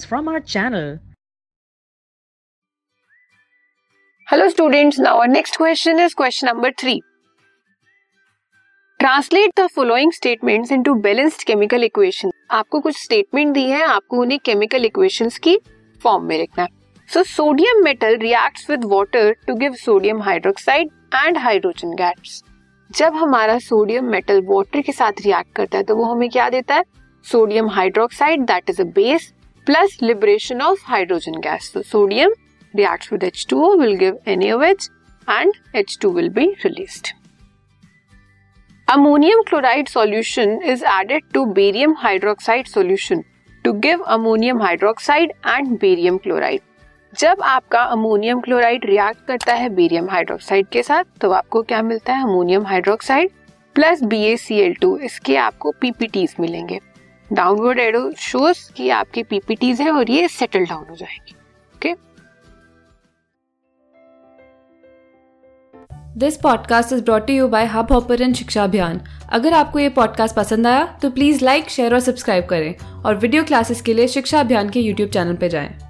episodes from our channel. Hello students, now our next question is question number 3. Translate the following statements into balanced chemical equation. आपको कुछ statement दी है, आपको उन्हें chemical equations की form में लिखना है. So sodium metal reacts with water to give sodium hydroxide and hydrogen gas. जब हमारा सोडियम मेटल वाटर के साथ रिएक्ट करता है तो वो हमें क्या देता है sodium hydroxide that is a base plus liberation of hydrogen gas तो sodium react with H two will give N and H two will be released ammonium chloride solution is added to barium hydroxide solution to give ammonium hydroxide and barium chloride जब आपका ammonium chloride react करता है barium hydroxide के साथ तो आपको क्या मिलता है? Ammonium hydroxide plus B A C L two इसके आपको पीपीटी मिलेंगे। डाउनवर्ड एडो शोज़ कि आपके पीपीटीज है और ये सेटल डाउन हो जाएगी okay this podcast is brought you by hub hopper Shiksha Abhiyan अगर आपको ये पॉडकास्ट पसंद आया तो प्लीज़ लाइक शेयर और सब्सक्राइब करें और वीडियो क्लासेस के लिए शिक्षा अभियान के यूट्यूब चैनल पर जाएँ।